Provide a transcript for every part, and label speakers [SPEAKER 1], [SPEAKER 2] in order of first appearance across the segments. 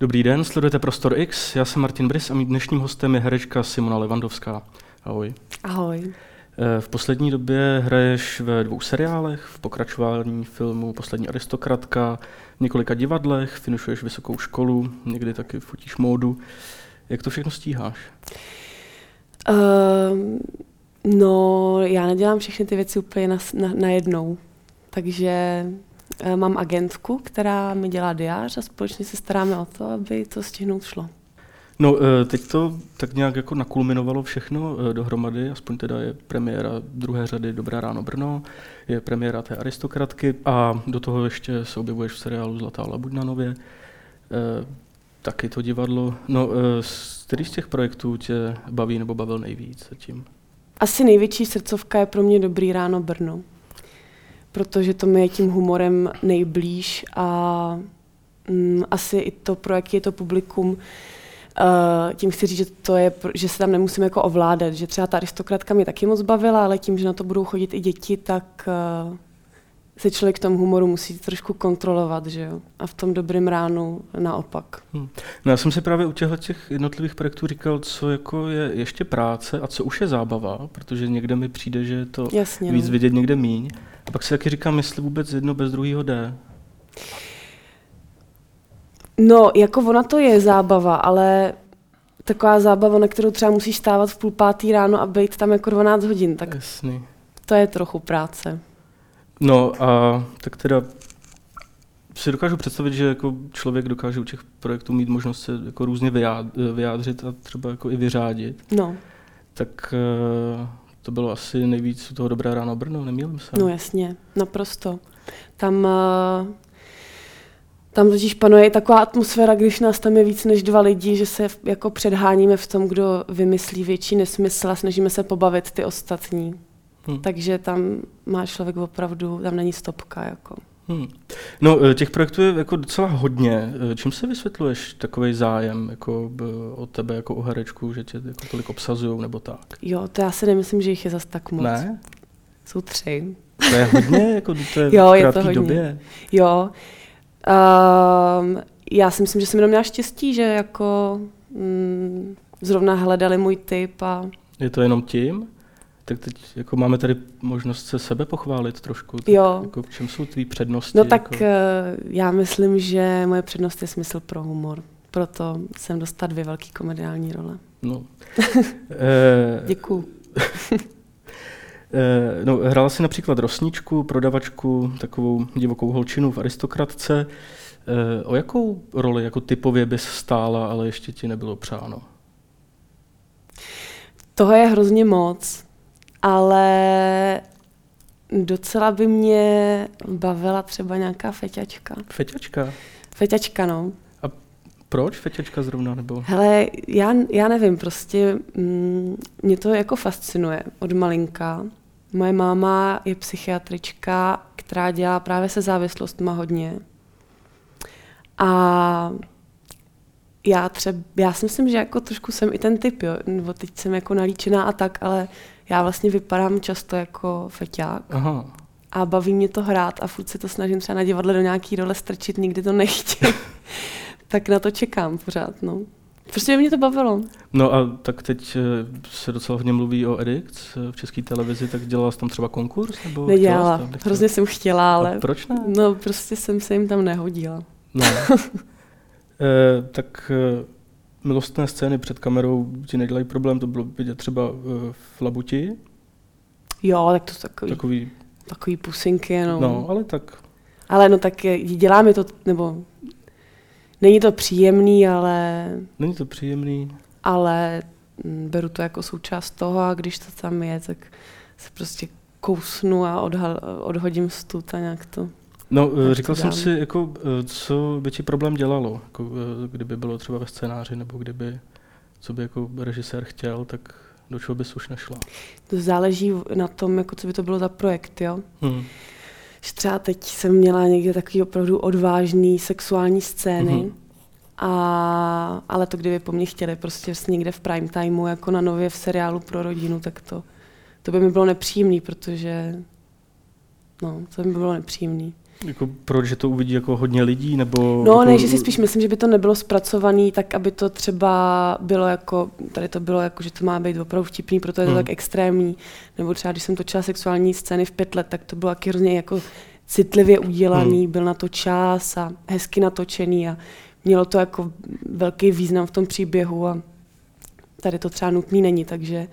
[SPEAKER 1] Dobrý den, sledujete Prostor X, já jsem Martin Brys a mým dnešním hostem je herečka Simona Levandovská. Ahoj.
[SPEAKER 2] Ahoj.
[SPEAKER 1] Eh, v poslední době hraješ ve dvou seriálech, v pokračování filmu Poslední aristokratka, v několika divadlech, finišuješ vysokou školu, někdy taky fotíš módu. Jak to všechno stíháš?
[SPEAKER 2] Uh, no, já nedělám všechny ty věci úplně na, na. Takže mám agentku, která mi dělá diář a společně se staráme o to, aby to stihnout šlo.
[SPEAKER 1] No, eh, teď to tak nějak jako nakulminovalo všechno eh, dohromady, aspoň teda je premiéra druhé řady Dobrá ráno Brno, je premiéra té aristokratky a do toho ještě se objevuješ v seriálu Zlatá labuť na nově. Eh, taky to divadlo. No, který z těch projektů tě baví nebo bavil nejvíc zatím?
[SPEAKER 2] Asi největší srdcovka je pro mě Dobrý ráno Brno, protože to mi je tím humorem nejblíž a mm, asi i to, pro jaký je to publikum, Uh, tím chci říct, že, to je, že se tam nemusím jako ovládat, že třeba ta aristokratka mě taky moc bavila, ale tím, že na to budou chodit i děti, tak uh, se člověk v tom humoru musí trošku kontrolovat, že jo? A v tom dobrém ránu naopak. Hmm.
[SPEAKER 1] No já jsem si právě u těchto těch jednotlivých projektů říkal, co jako je ještě práce a co už je zábava, protože někde mi přijde, že je to Jasně, víc no. vidět, někde míň. A pak si taky říkám, jestli vůbec jedno bez druhého jde.
[SPEAKER 2] No, jako ona to je zábava, ale taková zábava, na kterou třeba musíš stávat v půl pátý ráno a být tam jako 12 hodin, tak
[SPEAKER 1] Jasný.
[SPEAKER 2] to je trochu práce.
[SPEAKER 1] No a tak teda si dokážu představit, že jako člověk dokáže u těch projektů mít možnost se jako různě vyjádřit a třeba jako i vyřádit.
[SPEAKER 2] No.
[SPEAKER 1] Tak eh, to bylo asi nejvíc u toho Dobré ráno Brno, nemýlím se?
[SPEAKER 2] No jasně, naprosto. Tam uh, tam totiž panuje taková atmosféra, když nás tam je víc než dva lidi, že se jako předháníme v tom, kdo vymyslí větší nesmysl a snažíme se pobavit ty ostatní. Hmm. Takže tam má člověk opravdu, tam není stopka. Jako.
[SPEAKER 1] Hmm. No, e, těch projektů je jako docela hodně. E, čím se vysvětluješ takový zájem jako od tebe jako o herečku, že tě jako tolik obsazují nebo tak?
[SPEAKER 2] Jo, to já si nemyslím, že jich je zas tak moc.
[SPEAKER 1] Ne?
[SPEAKER 2] Jsou tři.
[SPEAKER 1] To je hodně, jako to je jo, v je to hodně. době.
[SPEAKER 2] Jo, Uh, já si myslím, že jsem jenom měla štěstí, že jako mm, zrovna hledali můj typ a...
[SPEAKER 1] Je to jenom tím? Tak teď jako máme tady možnost se sebe pochválit trošku. Tak
[SPEAKER 2] jo.
[SPEAKER 1] Jako v čem jsou tvý přednosti?
[SPEAKER 2] No tak
[SPEAKER 1] jako?
[SPEAKER 2] uh, já myslím, že moje přednost je smysl pro humor. Proto jsem dostala dvě velké komediální role.
[SPEAKER 1] No.
[SPEAKER 2] Eh, Děkuju.
[SPEAKER 1] Eh, no, hrála si například rosničku, prodavačku, takovou divokou holčinu v aristokratce. Eh, o jakou roli jako typově bys stála, ale ještě ti nebylo přáno?
[SPEAKER 2] Toho je hrozně moc, ale docela by mě bavila třeba nějaká feťačka.
[SPEAKER 1] Feťačka?
[SPEAKER 2] Feťačka, no.
[SPEAKER 1] A proč feťačka zrovna? Nebo?
[SPEAKER 2] Hele, já, já nevím, prostě mm, mě to jako fascinuje od malinka. Moje máma je psychiatrička, která dělá právě se závislostma hodně. A já třeba, já si myslím, že jako trošku jsem i ten typ, jo, nebo teď jsem jako nalíčená a tak, ale já vlastně vypadám často jako feťák.
[SPEAKER 1] Aha.
[SPEAKER 2] A baví mě to hrát a furt se to snažím třeba na divadle do nějaký role strčit, nikdy to nechtěl. tak na to čekám pořád, no. Prostě mě to bavilo.
[SPEAKER 1] No a tak teď eh, se docela hodně mluví o Edix eh, v české televizi, tak dělala jsi tam třeba konkurs? Nebo
[SPEAKER 2] Nedělala, tam, hrozně jsem chtěla, ale...
[SPEAKER 1] A proč ne?
[SPEAKER 2] No prostě jsem se jim tam nehodila.
[SPEAKER 1] No. e, tak milostné scény před kamerou ti nedělají problém, to bylo vidět třeba e, v Labuti?
[SPEAKER 2] Jo, tak to takový,
[SPEAKER 1] takový,
[SPEAKER 2] takový pusinky, no.
[SPEAKER 1] No, ale tak...
[SPEAKER 2] Ale no tak dělá mi to, nebo Není to příjemný, ale...
[SPEAKER 1] Není to příjemný.
[SPEAKER 2] Ale mm, beru to jako součást toho a když to tam je, tak se prostě kousnu a odhal, odhodím stůl a nějak to...
[SPEAKER 1] No, eh, říkal jsem si, jako, eh, co by ti problém dělalo, jako, eh, kdyby bylo třeba ve scénáři, nebo kdyby, co by jako režisér chtěl, tak do čeho bys už nešla?
[SPEAKER 2] To záleží na tom, jako co by to bylo za projekt, jo.
[SPEAKER 1] Hmm
[SPEAKER 2] že třeba teď jsem měla někde takový opravdu odvážný sexuální scény, mm-hmm. a, ale to kdyby po mně chtěli prostě někde v prime timeu, jako na nově v seriálu pro rodinu, tak to, to by mi bylo nepříjemný, protože no, to by mi bylo nepříjemný.
[SPEAKER 1] Jako proč, že to uvidí jako hodně lidí? Nebo
[SPEAKER 2] No,
[SPEAKER 1] jako...
[SPEAKER 2] ne, že si spíš myslím, že by to nebylo zpracovaný tak, aby to třeba bylo jako, tady to bylo jako, že to má být opravdu vtipný, proto je to
[SPEAKER 1] Hmm.
[SPEAKER 2] tak extrémní. Nebo třeba, když jsem točila sexuální scény v pět let, tak to bylo taky hrozně jako citlivě udělaný, byl na to čas a hezky natočený a mělo to jako velký význam v tom příběhu a tady to třeba nutný není, takže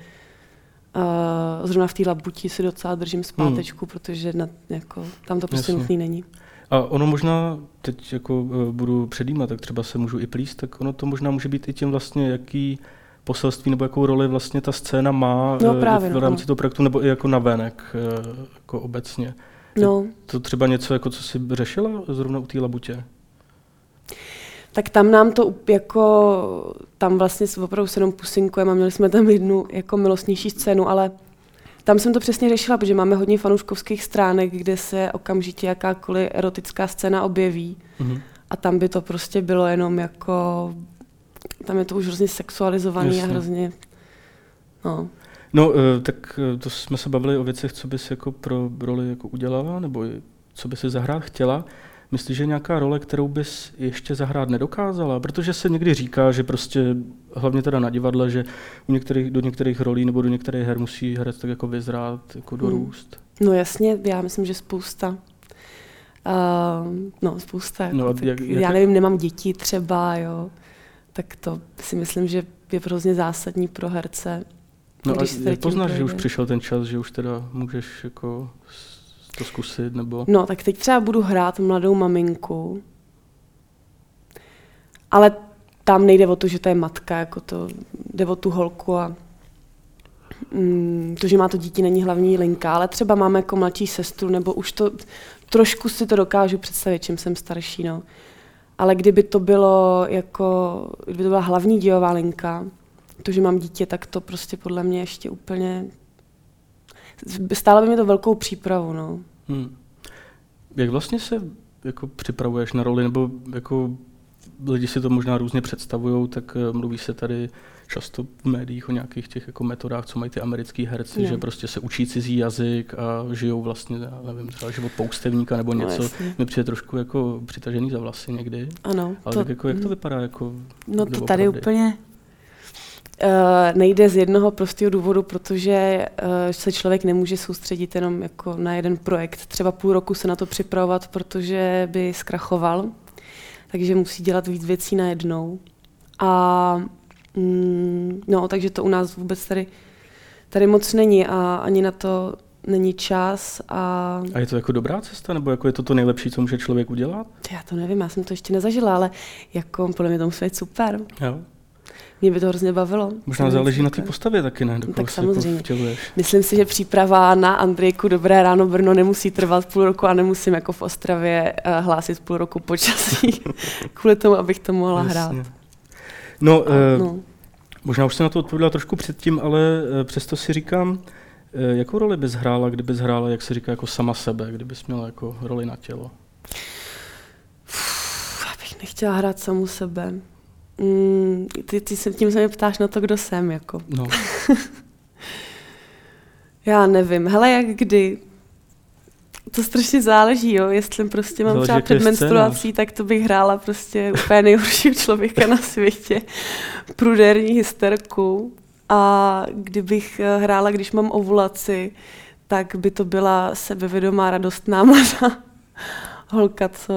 [SPEAKER 2] uh, zrovna v té labuti si docela držím zpátečku, protože na, jako, tam to prostě nutný není.
[SPEAKER 1] A ono možná, teď jako eh, budu předjímat, tak třeba se můžu i plíst, tak ono to možná může být i tím vlastně, jaký poselství nebo jakou roli vlastně ta scéna má
[SPEAKER 2] No
[SPEAKER 1] eh,
[SPEAKER 2] právě,
[SPEAKER 1] v
[SPEAKER 2] no,
[SPEAKER 1] rámci
[SPEAKER 2] ano.
[SPEAKER 1] toho projektu, nebo i jako navenek, eh, jako obecně.
[SPEAKER 2] No,
[SPEAKER 1] To třeba něco, jako co jsi řešila zrovna u té labutě?
[SPEAKER 2] Tak tam nám to jako, tam vlastně s- opravdu se jenom pusinkujeme a měli jsme tam jednu jako milostnější scénu, ale tam jsem to přesně řešila, protože máme hodně fanouškovských stránek, kde se okamžitě jakákoliv erotická scéna objeví
[SPEAKER 1] Mhm.
[SPEAKER 2] a tam by to prostě bylo jenom jako, tam je to už hrozně sexualizovaný
[SPEAKER 1] Jasně.
[SPEAKER 2] a hrozně, no.
[SPEAKER 1] No, eh, tak eh, to jsme se bavili o věcech, co bys jako pro roli jako udělala, nebo co bys si zahrát chtěla. Myslíš, že nějaká role, kterou bys ještě zahrát nedokázala? Protože se někdy říká, že prostě, hlavně teda na divadle, že u některých, do některých rolí nebo do některých her musí herec tak jako vyzrát, jako dorůst.
[SPEAKER 2] No jasně, já myslím, že spousta. Uh, no, spousta. Jako,
[SPEAKER 1] No a
[SPEAKER 2] tak,
[SPEAKER 1] jak-
[SPEAKER 2] já nevím, nemám děti třeba, jo. Tak to si myslím, že je hrozně zásadní pro herce.
[SPEAKER 1] No a jak poznáš, že už přišel ten čas, že už teda můžeš jako s- to zkusit, nebo...
[SPEAKER 2] No, tak teď třeba budu hrát mladou maminku, ale tam nejde o to, že to je matka, jako to jde o tu holku a mm, to, že má to dítě, není hlavní linka, ale třeba máme jako mladší sestru, nebo už to trošku si to dokážu představit, čím jsem starší, no. Ale kdyby to bylo jako, kdyby to byla hlavní dějová linka, to, že mám dítě, tak to prostě podle mě ještě úplně, stále by mi to velkou přípravu, no.
[SPEAKER 1] Hmm. Jak vlastně se jako připravuješ na roli, nebo jako lidi si to možná různě představují, tak eh, mluví se tady často v médiích o nějakých těch jako metodách, co mají ty americký herci,
[SPEAKER 2] No.
[SPEAKER 1] že prostě se učí cizí jazyk a žijou vlastně, já nevím, třeba život poustevníka nebo
[SPEAKER 2] No,
[SPEAKER 1] něco.
[SPEAKER 2] jasně.
[SPEAKER 1] Mi přijde trošku jako přitažený za vlasy někdy.
[SPEAKER 2] Ano.
[SPEAKER 1] Ale to, tak jako, jak to vypadá? Jako
[SPEAKER 2] No to tady úplně uh, nejde z jednoho prostého důvodu, protože uh, se člověk nemůže soustředit jenom jako na jeden projekt. Třeba půl roku se na to připravovat, protože by zkrachoval, takže musí dělat víc věcí najednou. A mm, no, takže to u nás vůbec tady, tady moc není a ani na to není čas a
[SPEAKER 1] A je to jako dobrá cesta, nebo jako je to to nejlepší, co může člověk udělat?
[SPEAKER 2] já to nevím, já jsem to ještě nezažila, ale jako podle mě to musí být super.
[SPEAKER 1] Jo.
[SPEAKER 2] Mě by to hrozně bavilo.
[SPEAKER 1] Možná záleží na té postavě taky, ne? Do
[SPEAKER 2] No tak
[SPEAKER 1] se jako
[SPEAKER 2] samozřejmě.
[SPEAKER 1] vtěluješ.
[SPEAKER 2] Myslím si, že příprava na Andrejku Dobré ráno Brno nemusí trvat půl roku a nemusím jako v Ostravě uh, hlásit půl roku počasí kvůli tomu, abych to mohla hrát.
[SPEAKER 1] Jasně. No,
[SPEAKER 2] A,
[SPEAKER 1] eh,
[SPEAKER 2] no.
[SPEAKER 1] Možná už jsem na to odpověděla trošku předtím, ale eh, přesto si říkám, eh, jakou roli bys hrála, kdybys hrála, jak se říká, jako sama sebe, kdybys měla jako roli na tělo?
[SPEAKER 2] Pff, Já bych nechtěla hrát samu sebe. Mm, ty, ty se, tím se mě ptáš na to, kdo jsem. Jako.
[SPEAKER 1] No,
[SPEAKER 2] Já nevím. Hele, jak kdy? To strašně záleží, jo. Jestli prostě mám
[SPEAKER 1] Záleží,
[SPEAKER 2] třeba před menstruací, tak to bych hrála prostě úplně nejhoršího člověka na světě. Pruderní hysterku. A kdybych eh, hrála, když mám ovulaci, tak by to byla sebevědomá, radostná mladá holka, co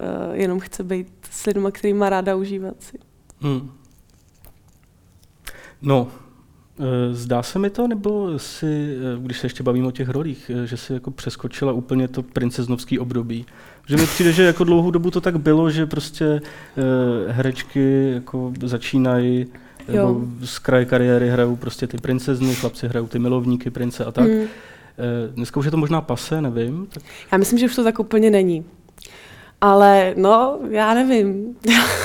[SPEAKER 2] uh, jenom chce být s lidmi, který má ráda užívat si.
[SPEAKER 1] hmm. no eh, zdá se mi to, nebo si, eh, když se ještě bavím o těch rolích, eh, že si jako přeskočila úplně to princeznovský období? Že mi přijde, že jako dlouhou dobu to tak bylo, že prostě eh, herečky jako začínají
[SPEAKER 2] Jo.
[SPEAKER 1] nebo z kraje kariéry hrajou prostě ty princezny, chlapci hrajou ty milovníky, prince a tak.
[SPEAKER 2] Mm.
[SPEAKER 1] Eh, Dneska už je to možná pase, nevím. Tak
[SPEAKER 2] Já myslím, že už to tak úplně není. Ale no, já nevím.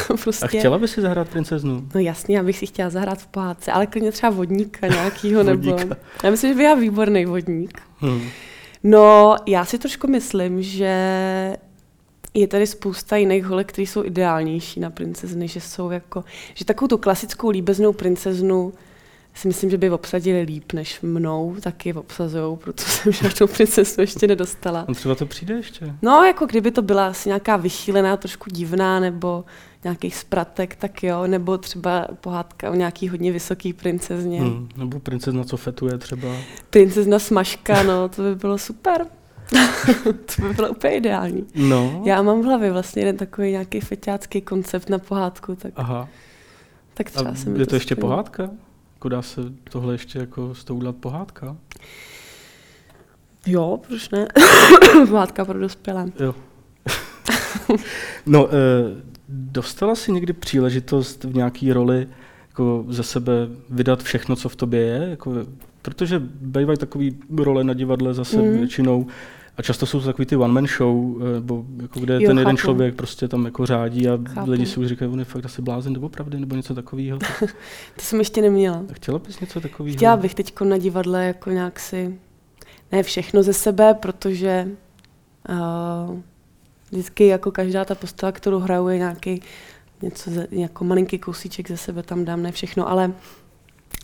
[SPEAKER 2] prostě.
[SPEAKER 1] A chtěla by si zahrát princeznu?
[SPEAKER 2] No jasně, já bych si chtěla zahrát v pohádce, ale klidně třeba vodníka nějakýho nebo... Já myslím, že bych já výborný vodník.
[SPEAKER 1] Hmm.
[SPEAKER 2] No, já si trošku myslím, že je tady spousta jiných holek, které jsou ideálnější na princezny, že jsou jako, že takovou tu klasickou líbeznou princeznu si myslím, že by obsadili líp než mnou, taky obsazují, protože jsem žádnou princesu ještě nedostala.
[SPEAKER 1] A třeba to přijde ještě?
[SPEAKER 2] No, jako kdyby to byla asi nějaká vychýlená, trošku divná, nebo nějaký spratek, tak jo, nebo třeba pohádka o nějaký hodně vysoký princezně. Hmm,
[SPEAKER 1] nebo princezna, co fetuje třeba.
[SPEAKER 2] Princezna smažka, no, to by bylo super. to by bylo úplně ideální.
[SPEAKER 1] No.
[SPEAKER 2] Já mám v hlavě vlastně jeden takový nějaký feťácký koncept na pohádku, tak,
[SPEAKER 1] Aha.
[SPEAKER 2] tak třeba A
[SPEAKER 1] jsem je to, to ještě pohádka? Jako dá se tohle ještě jako s tou udělat pohádka?
[SPEAKER 2] Jo, proč ne? pohádka pro dospělé.
[SPEAKER 1] Jo. no, e, dostala jsi někdy příležitost v nějaké roli jako ze sebe vydat všechno, co v tobě je? Jako, protože bývají takový role na divadle zase mm. většinou, a často jsou to takový ty one-man show, eh, bo jako kde jo, ten chápu. jeden člověk prostě tam jako řádí a chápu. lidi si už říkají, on je fakt asi blázen doopravdy, nebo něco takového.
[SPEAKER 2] to jsem ještě neměla.
[SPEAKER 1] A chtěla bys něco takového?
[SPEAKER 2] Chtěla bych teď na divadle jako nějak si, ne všechno ze sebe, protože uh, vždycky jako každá ta postava, kterou hraju, je nějaký něco, ze, jako malinký kousíček ze sebe tam dám, ne všechno, ale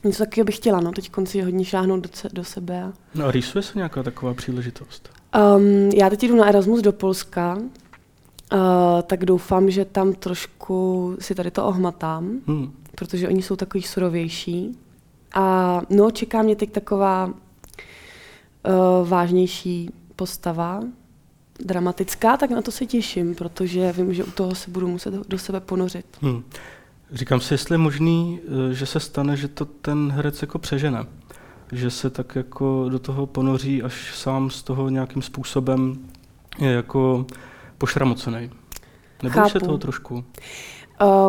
[SPEAKER 2] něco takového bych chtěla, no, teď konci hodně šáhnout do, do sebe. A...
[SPEAKER 1] No a rýsuje se nějaká taková příležitost?
[SPEAKER 2] Um, já teď jdu na Erasmus do Polska, uh, tak doufám, že tam trošku si tady to ohmatám, hmm. protože oni jsou takový surovější. A no, čeká mě teď taková uh, vážnější postava, dramatická, tak na to se těším, protože vím, že u toho se budu muset do sebe ponořit. Hmm.
[SPEAKER 1] Říkám si, jestli je možný, eh, že se stane, že to ten herec jako přežene že se tak jako do toho ponoří, až sám z toho nějakým způsobem je jako pošramocený. Nebo se toho trošku?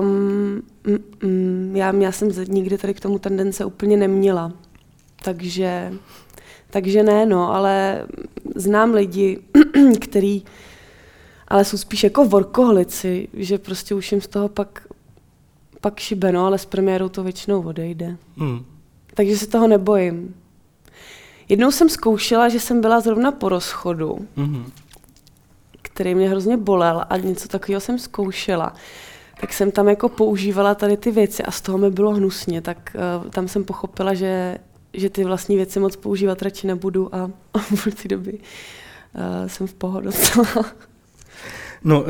[SPEAKER 2] Um, mm, mm, já, já jsem nikdy tady k tomu tendence úplně neměla. Takže, takže ne, no, ale znám lidi, který ale jsou spíš jako workoholici, že prostě už jim z toho pak, pak šibe, no, ale s premiérou to většinou odejde. Hmm. Takže se toho nebojím. Jednou jsem zkoušela, že jsem byla zrovna po rozchodu, mm-hmm. který mě hrozně bolel a něco takového jsem zkoušela. Tak jsem tam jako používala tady ty věci a z toho mi bylo hnusně, tak uh, tam jsem pochopila, že, že ty vlastní věci moc používat radši nebudu a, a v té doby uh, jsem v pohodě
[SPEAKER 1] No, uh,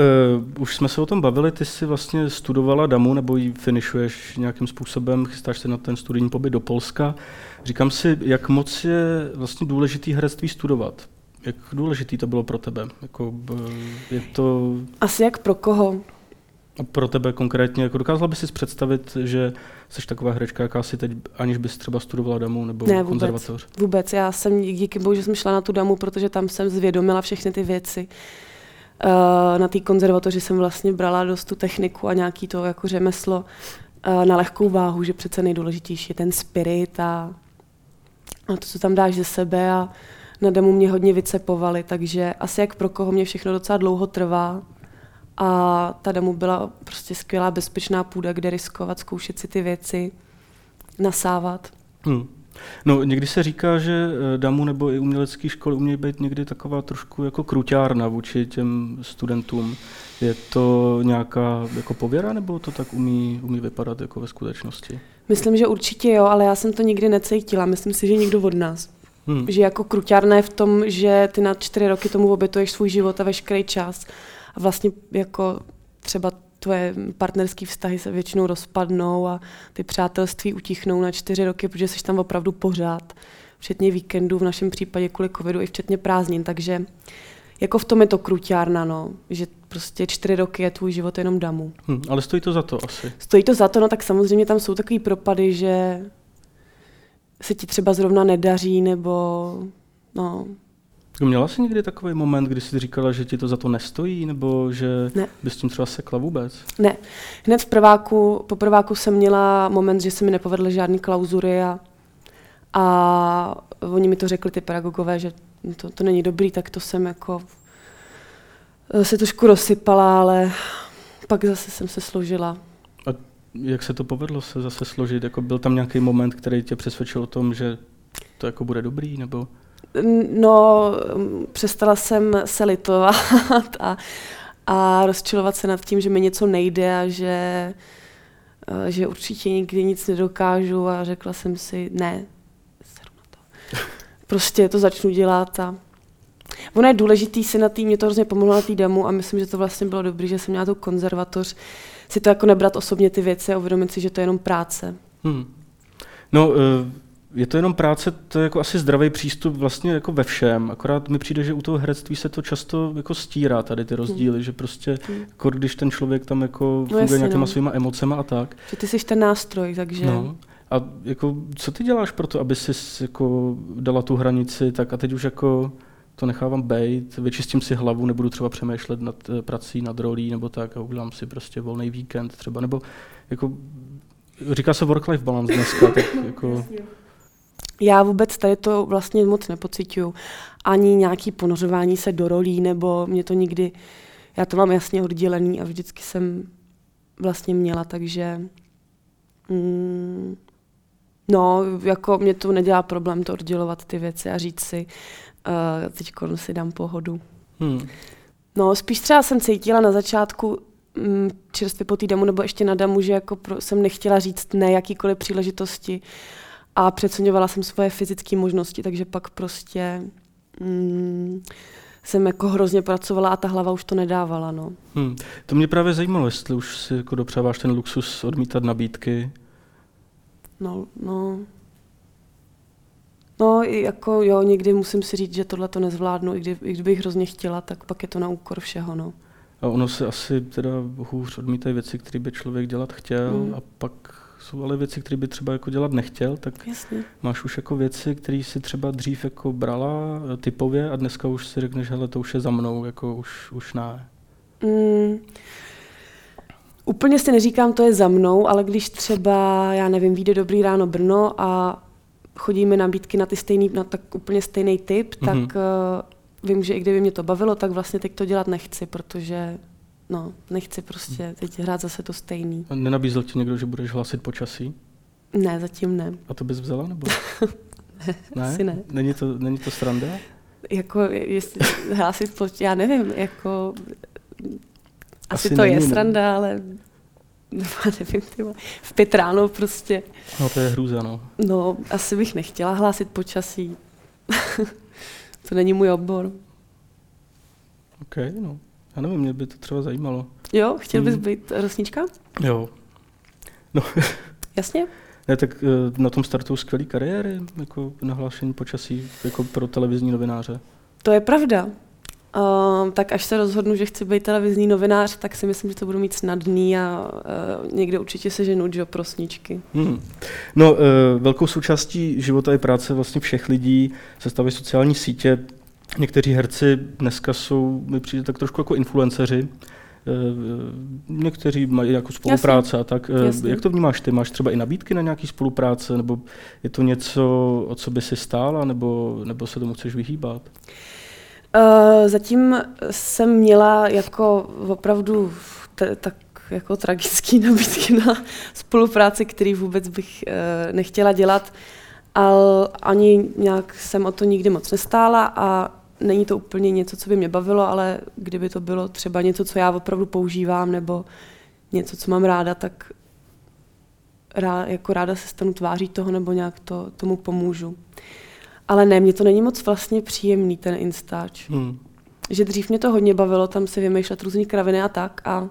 [SPEAKER 1] už jsme se o tom bavili, ty jsi vlastně studovala DAMu, nebo ji finišuješ nějakým způsobem, chystáš se na ten studijní pobyt do Polska. Říkám si, jak moc je vlastně důležitý herectví studovat? Jak důležitý to bylo pro tebe? Jako, je to...
[SPEAKER 2] Asi jak pro koho?
[SPEAKER 1] A pro tebe konkrétně, jako dokázala bys si představit, že jsi taková herečka, jaká si teď, aniž bys třeba studovala damu nebo ne, vůbec, konzervatoř?
[SPEAKER 2] vůbec. Já jsem díky bohu, že jsem šla na tu damu, protože tam jsem zvědomila všechny ty věci. Uh, na té konzervatoři jsem vlastně brala dost tu techniku a nějaký to jako řemeslo uh, na lehkou váhu, že přece nejdůležitější je ten spirit a, a to, co tam dáš ze sebe a na demo mě hodně vycepovali, takže asi jak pro koho mě všechno docela dlouho trvá a ta demo byla prostě skvělá bezpečná půda, kde riskovat, zkoušet si ty věci, nasávat. Hmm.
[SPEAKER 1] No, někdy se říká, že eh, DAMu nebo i umělecké školy umějí být někdy taková trošku jako kruťárna vůči těm studentům. Je to nějaká jako pověra, nebo to tak umí, umí vypadat jako ve skutečnosti?
[SPEAKER 2] Myslím, že určitě jo, ale já jsem to nikdy necítila. Myslím si, že nikdo od nás. Hmm. Že jako kruťárna je v tom, že ty na čtyři roky tomu obětuješ svůj život a veškerý čas. A vlastně jako třeba tvoje partnerské vztahy se většinou rozpadnou a ty přátelství utichnou na čtyři roky, protože jsi tam opravdu pořád, včetně víkendů, v našem případě kvůli covidu i včetně prázdnin, takže jako v tom je to kruťárna, no, že prostě čtyři roky je tvůj život jenom damu.
[SPEAKER 1] Hmm, ale stojí to za to asi.
[SPEAKER 2] Stojí to za to, no tak samozřejmě tam jsou takový propady, že se ti třeba zrovna nedaří, nebo no,
[SPEAKER 1] Měla jsi někdy takový moment, kdy jsi říkala, že ti to za to nestojí, nebo že ne. bys tím třeba sekla vůbec?
[SPEAKER 2] Ne. Hned v prváku, po prváku jsem měla moment, že se mi nepovedly žádný klauzury a, a oni mi to řekli, ty pedagogové, že to, to není dobrý, tak to jsem jako se trošku rozsypala, ale pak zase jsem se složila.
[SPEAKER 1] A jak se to povedlo se zase složit? Jako byl tam nějaký moment, který tě přesvědčil o tom, že to jako bude dobrý, nebo?
[SPEAKER 2] No, přestala jsem se litovat a, a rozčilovat se nad tím, že mi něco nejde a že že určitě nikdy nic nedokážu a řekla jsem si, ne, to. Prostě to začnu dělat a Ono je důležitý si na tý, mě to hrozně pomohlo na té demo a myslím, že to vlastně bylo dobré, že jsem měla tu konzervatoř, si to jako nebrat osobně ty věci a uvědomit si, že to je jenom práce. Hmm.
[SPEAKER 1] No, eh, je to jenom práce, to je jako asi zdravý přístup vlastně jako ve všem, akorát mi přijde, že u toho herectví se to často jako stírá tady ty rozdíly, hmm. že prostě hmm. jako když ten člověk tam jako no funguje jasně, nějakýma no. svýma emocema a tak.
[SPEAKER 2] Že ty jsi ten nástroj, takže... No.
[SPEAKER 1] A jako, co ty děláš pro to, aby jsi jako dala tu hranici, tak a teď už jako to nechávám bejt, vyčistím si hlavu, nebudu třeba přemýšlet nad eh, prací, nad rolí nebo tak a udělám si prostě volný víkend třeba, nebo jako říká se work-life balance dneska, tak jako...
[SPEAKER 2] Já vůbec tady to vlastně moc nepocituju. Ani nějaký ponořování se do rolí, nebo mě to nikdy, já to mám jasně oddělený a vždycky jsem vlastně měla, takže mm, no, jako mě to nedělá problém to oddělovat ty věci a říct si, uh, teď si dám pohodu. Hmm. No, spíš třeba jsem cítila na začátku mm, čerstvě po týdnu nebo ještě na damu, že jako pro, jsem nechtěla říct ne jakýkoliv příležitosti a přeceňovala jsem svoje fyzické možnosti, takže pak prostě mm, jsem jako hrozně pracovala a ta hlava už to nedávala. No.
[SPEAKER 1] Hmm. To mě právě zajímalo, jestli už si jako dopřáváš ten luxus odmítat nabídky.
[SPEAKER 2] No, no, No, jako jo, někdy musím si říct, že tohle to nezvládnu, i, kdy, i kdybych hrozně chtěla, tak pak je to na úkor všeho, no.
[SPEAKER 1] A ono se asi teda hůř odmítají věci, které by člověk dělat chtěl mm. a pak jsou ale věci, které by třeba jako dělat nechtěl, tak
[SPEAKER 2] Jasně.
[SPEAKER 1] máš už jako věci, které si třeba dřív jako brala eh, typově a dneska už si řekneš, hele, to už je za mnou, jako už, už ne. Mm.
[SPEAKER 2] Úplně si neříkám, to je za mnou, ale když třeba, já nevím, vyjde Dobrý ráno Brno a chodíme nabídky na ty stejný, na tak úplně stejný typ, mm-hmm. tak uh, vím, že i kdyby mě to bavilo, tak vlastně teď to dělat nechci, protože no, nechci prostě teď hrát zase to stejný.
[SPEAKER 1] A nenabízel ti někdo, že budeš hlasit počasí?
[SPEAKER 2] Ne, zatím ne.
[SPEAKER 1] A to bys vzala, nebo?
[SPEAKER 2] ne, ne, asi ne.
[SPEAKER 1] Není to, není to sranda?
[SPEAKER 2] Jako, jestli hlásit počasí, já nevím, jako asi, asi to není, je sranda, ne? ale nevím, ty v pět ráno prostě.
[SPEAKER 1] No to je hrůza, no.
[SPEAKER 2] No, asi bych nechtěla hlásit počasí. to není můj obor.
[SPEAKER 1] OK, no. Já nevím, mě by to třeba zajímalo.
[SPEAKER 2] Jo, chtěl bys mm. být rosnička?
[SPEAKER 1] Jo. No.
[SPEAKER 2] Jasně?
[SPEAKER 1] Ne, tak eh, na tom startují skvělé kariéry, jako nahlášení počasí, jako pro televizní novináře.
[SPEAKER 2] To je pravda. Uh, tak až se rozhodnu, že chci být televizní novinář, tak si myslím, že to budu mít snadný a uh, někde určitě se ženu jo, pro sničky. Hmm.
[SPEAKER 1] No, uh, velkou součástí života je práce vlastně všech lidí, se staví sociální sítě. Někteří herci dneska jsou, mi přijde tak trošku jako influenceři, Někteří mají jako spolupráce a tak. Jasně. Jak to vnímáš ty? Máš třeba i nabídky na nějaký spolupráce, nebo je to něco, o co by si stála, nebo, nebo se tomu chceš vyhýbat?
[SPEAKER 2] Uh, zatím jsem měla jako opravdu tak jako tragický nabídky na spolupráci, který vůbec bych uh, nechtěla dělat, ale ani nějak jsem o to nikdy moc nestála a není to úplně něco, co by mě bavilo, ale kdyby to bylo třeba něco, co já opravdu používám, nebo něco, co mám ráda, tak rá, jako ráda se stanu tváří toho, nebo nějak to, tomu pomůžu. Ale ne, mě to není moc vlastně příjemný, ten Instač. Hmm. Že dřív mě to hodně bavilo tam si vymýšlet různé kraviny a tak a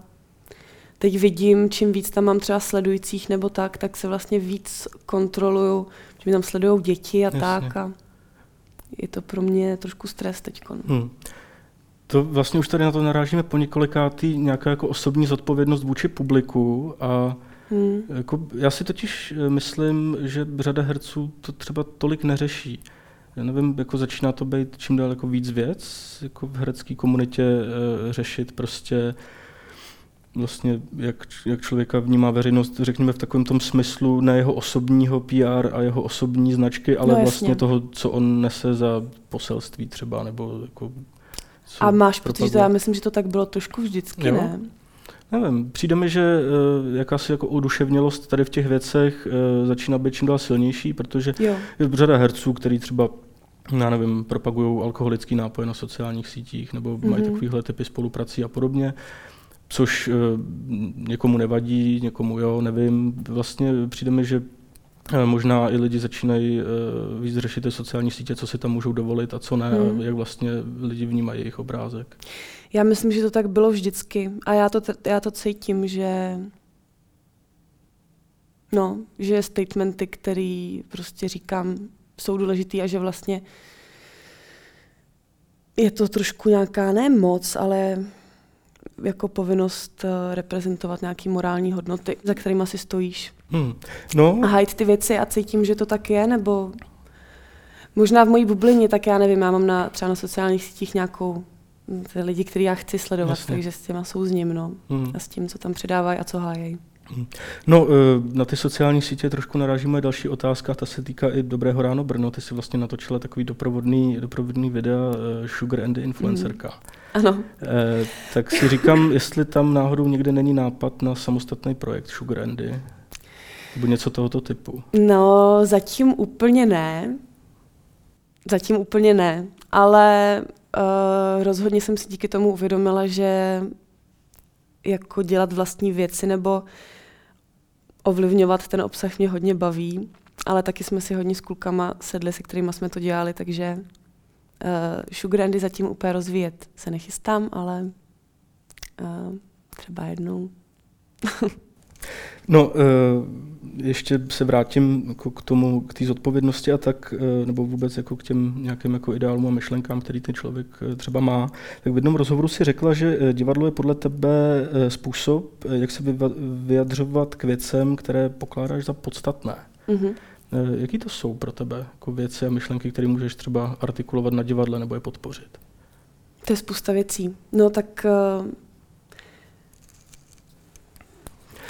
[SPEAKER 2] teď vidím, čím víc tam mám třeba sledujících nebo tak, tak se vlastně víc kontroluju, že mi tam sledují děti a Jasně. tak a je to pro mě trošku stres teď. Hmm.
[SPEAKER 1] To vlastně už tady na to narážíme po několikátý nějaká jako osobní zodpovědnost vůči publiku a hmm. jako, já si totiž eh, myslím, že řada herců to třeba tolik neřeší já nevím, jako začíná to být čím dál jako víc věc, jako v herecké komunitě e, řešit prostě vlastně, jak, jak člověka vnímá veřejnost, řekněme v takovém tom smyslu ne jeho osobního PR a jeho osobní značky, ale no, vlastně toho, co on nese za poselství třeba, nebo jako
[SPEAKER 2] A máš pocit, že to já myslím, že to tak bylo trošku vždycky, jo? ne?
[SPEAKER 1] Nevím, přijde mi, že uh, jakási jako oduševnělost tady v těch věcech uh, začíná být čím dál silnější, protože jo. je řada herců, který třeba já nevím, propagují alkoholický nápoj na sociálních sítích nebo mm-hmm. mají takovýhle typy spoluprací a podobně. Což někomu nevadí, někomu jo, nevím. Vlastně přijde mi, že Možná i lidi začínají víc řešit ty sociální sítě, co si tam můžou dovolit a co ne, hmm. a jak vlastně lidi vnímají jejich obrázek.
[SPEAKER 2] Já myslím, že to tak bylo vždycky a já to, já to cítím, že no, že statementy, který prostě říkám, jsou důležitý a že vlastně je to trošku nějaká ne moc, ale jako povinnost eh, reprezentovat nějaké morální hodnoty, za kterými si stojíš. Hmm. No. A hajit ty věci a cítím, že to tak je, nebo možná v mojí bublině, tak já nevím, já mám na, třeba na sociálních sítích nějakou ty lidi, který já chci sledovat, Jasně. takže s těma souzním, no. Hmm. A s tím, co tam předávají a co hájejí.
[SPEAKER 1] No, eh, na ty sociální sítě trošku narážíme další otázka, ta se týká i Dobrého ráno Brno. Ty si vlastně natočila takový doprovodný, doprovodný videa eh, Sugar and the Influencerka. Hmm.
[SPEAKER 2] Ano.
[SPEAKER 1] Eh, tak si říkám, jestli tam náhodou někde není nápad na samostatný projekt Sugar Andy, nebo něco tohoto typu.
[SPEAKER 2] No, zatím úplně ne. Zatím úplně ne, ale uh, rozhodně jsem si díky tomu uvědomila, že jako dělat vlastní věci nebo ovlivňovat ten obsah mě hodně baví, ale taky jsme si hodně s klukama sedli, se kterými jsme to dělali, takže uh, Sugar Andy zatím úplně rozvíjet se nechystám, ale uh, třeba jednou.
[SPEAKER 1] no, uh, ještě se vrátím jako k tomu, k té zodpovědnosti a tak, uh, nebo vůbec jako k těm nějakým jako ideálům a myšlenkám, který ten člověk třeba má. Tak v jednom rozhovoru si řekla, že divadlo je podle tebe způsob, jak se vyjadřovat k věcem, které pokládáš za podstatné. Mm-hmm. Eh, jaký to jsou pro tebe jako věci a myšlenky, které můžeš třeba artikulovat na divadle nebo je podpořit?
[SPEAKER 2] To je spousta věcí. No tak uh...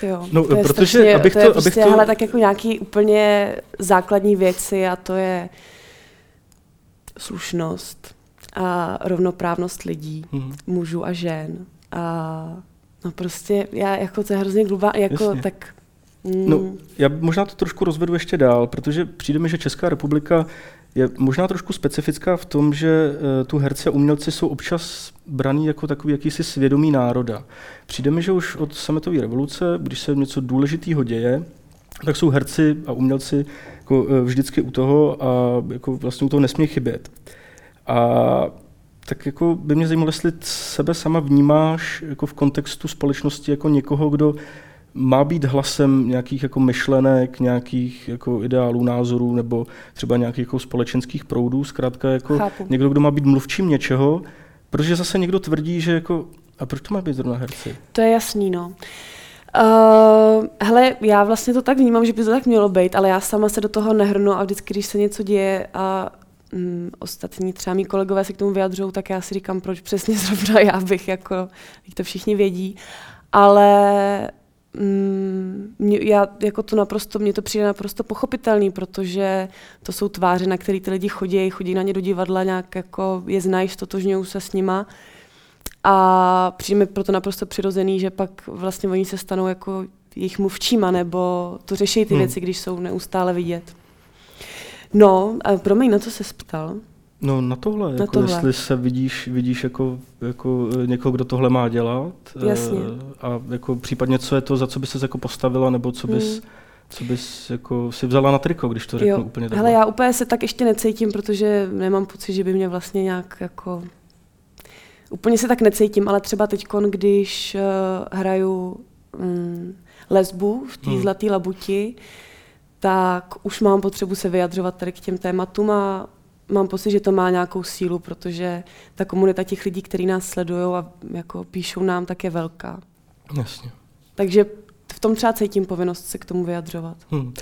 [SPEAKER 2] Jo,
[SPEAKER 1] no,
[SPEAKER 2] to je
[SPEAKER 1] protože strašně, abych to,
[SPEAKER 2] to je
[SPEAKER 1] abych prostě, to...
[SPEAKER 2] Hele, tak jako nějaký úplně základní věci a to je slušnost a rovnoprávnost lidí, hmm. mužů a žen. A no prostě já jako to je hrozně glubá, jako Jasně. tak
[SPEAKER 1] No, hmm. já možná to trošku rozvedu ještě dál, protože přijde mi, že Česká republika je možná trošku specifická v tom, že uh, tu herci a umělci jsou občas braný jako takový jakýsi svědomí národa. Přijde mi, že už od sametové revoluce, když se něco důležitého děje, tak jsou herci a umělci jako, uh, vždycky u toho a jako vlastně u toho nesmí chybět. A tak jako by mě zajímalo, jestli sebe sama vnímáš jako v kontextu společnosti jako někoho, kdo má být hlasem nějakých jako myšlenek, nějakých jako ideálů, názorů nebo třeba nějakých jako společenských proudů, zkrátka jako Chápu. někdo, kdo má být mluvčím něčeho, protože zase někdo tvrdí, že jako, a proč to má být zrovna herci?
[SPEAKER 2] To je jasný, no. Uh, hele, já vlastně to tak vnímám, že by to tak mělo být, ale já sama se do toho nehrnu a vždycky, když se něco děje a um, ostatní třeba mý kolegové se k tomu vyjadřují, tak já si říkám, proč přesně zrovna já bych, jako, to všichni vědí. Ale Mm, mě, já jako to naprosto, mně to přijde naprosto pochopitelný, protože to jsou tváře, na které ty lidi chodí, chodí na ně do divadla, nějak jako je znají, stotožňují se s nima. A přijde mi proto naprosto přirozený, že pak vlastně oni se stanou jako jejich mluvčíma, nebo to řeší ty hmm. věci, když jsou neustále vidět. No, a promiň, na co se ptal?
[SPEAKER 1] No na tohle, na jako tohle. jestli se vidíš, vidíš jako, jako eh, někoho, kdo tohle má dělat
[SPEAKER 2] eh, Jasně.
[SPEAKER 1] a jako případně co je to, za co bys se jako postavila, nebo co bys, hmm. co bys jako si vzala na triko, když to řeknu jo. úplně takhle.
[SPEAKER 2] Hele, já úplně se tak ještě necítím, protože nemám pocit, že by mě vlastně nějak jako... Úplně se tak necítím, ale třeba teď, když uh, hraju um, lesbu v té hmm. zlaté labuti, tak už mám potřebu se vyjadřovat tady k těm tématům a mám pocit, že to má nějakou sílu, protože ta komunita těch lidí, kteří nás sledují a jako píšou nám, tak je velká.
[SPEAKER 1] Jasně.
[SPEAKER 2] Takže v tom třeba cítím povinnost se k tomu vyjadřovat. Hmm.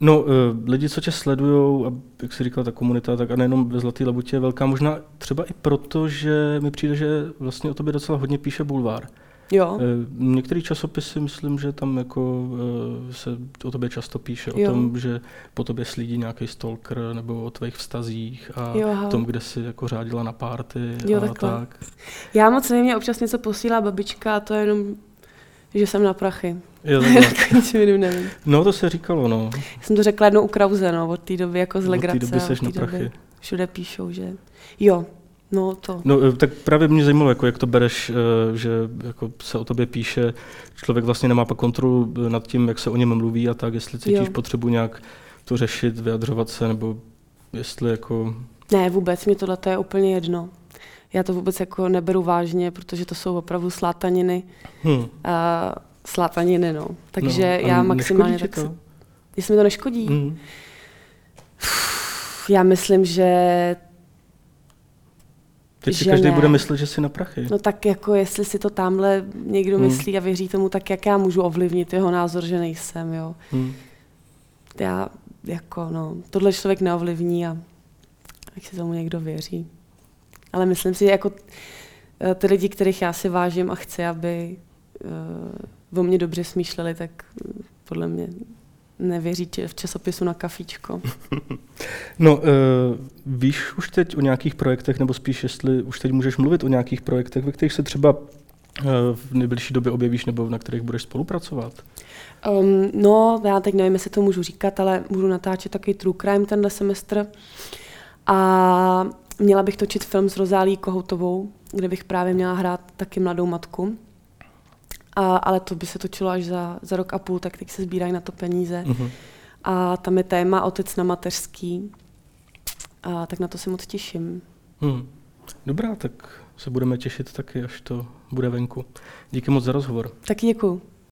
[SPEAKER 1] No, uh, lidi, co tě sledují, a jak jsi říkal, ta komunita, tak a nejenom ve Zlatý labutě je velká, možná třeba i proto, že mi přijde, že vlastně o tobě docela hodně píše bulvár.
[SPEAKER 2] Jo. Eh,
[SPEAKER 1] některé časopisy, myslím, že tam jako eh, se o tobě často píše, jo. o tom, že po tobě slídí nějaký stalker nebo o tvých vztazích a jo, o tom, kde jsi jako řádila na párty jo, a takhle. tak.
[SPEAKER 2] Já moc nevím, mě občas něco posílá babička a to je jenom, že jsem na prachy.
[SPEAKER 1] Jo,
[SPEAKER 2] Nic nevím.
[SPEAKER 1] No, to se říkalo, no.
[SPEAKER 2] Já jsem to řekla jednou u no, od té doby jako z legrace.
[SPEAKER 1] Od té doby seš na prachy.
[SPEAKER 2] Všude píšou, že jo, No to.
[SPEAKER 1] No, eh, tak právě mě zajímalo, jako, jak to bereš, eh, že jako se o tobě píše, člověk vlastně nemá pak kontrolu eh, nad tím, jak se o něm mluví a tak, jestli cítíš
[SPEAKER 2] Jo.
[SPEAKER 1] potřebu nějak to řešit, vyjadřovat se, nebo jestli jako...
[SPEAKER 2] Ne, vůbec, mě tohle je úplně jedno. Já to vůbec jako neberu vážně, protože to jsou opravdu slátaniny.
[SPEAKER 1] Hm.
[SPEAKER 2] Uh, slátaniny, no. Takže
[SPEAKER 1] no, a
[SPEAKER 2] já maximálně tak...
[SPEAKER 1] to?
[SPEAKER 2] Jestli mi to neškodí?
[SPEAKER 1] Hm.
[SPEAKER 2] Já myslím, že
[SPEAKER 1] Teď si každý
[SPEAKER 2] ne.
[SPEAKER 1] bude myslet, že jsi na prachy.
[SPEAKER 2] No tak jako jestli si to tamhle někdo
[SPEAKER 1] Hmm.
[SPEAKER 2] myslí a věří tomu, tak jak já můžu ovlivnit jeho názor, že nejsem, jo.
[SPEAKER 1] Hm.
[SPEAKER 2] Já jako, no, tohle člověk neovlivní a jak si tomu někdo věří. Ale myslím si, že jako eh, ty lidi, kterých já si vážím a chci, aby uh, o mě dobře smýšleli, tak mm, podle mě nevěří či- v časopisu na kafíčko.
[SPEAKER 1] No, uh, víš už teď o nějakých projektech, nebo spíš, jestli už teď můžeš mluvit o nějakých projektech, ve kterých se třeba uh, v nejbližší době objevíš, nebo na kterých budeš spolupracovat?
[SPEAKER 2] Um, no, já teď nevím, jestli to můžu říkat, ale můžu natáčet takový true crime tenhle semestr. A měla bych točit film s Rozálí Kohoutovou, kde bych právě měla hrát taky mladou matku. A, ale to by se točilo až za, za rok a půl, tak teď se sbírají na to peníze.
[SPEAKER 1] Uh-huh.
[SPEAKER 2] A tam je téma otec na mateřský. A tak na to se moc těším.
[SPEAKER 1] Hmm. Dobrá, tak se budeme těšit taky, až to bude venku. Díky moc za rozhovor.
[SPEAKER 2] Taky děkuju.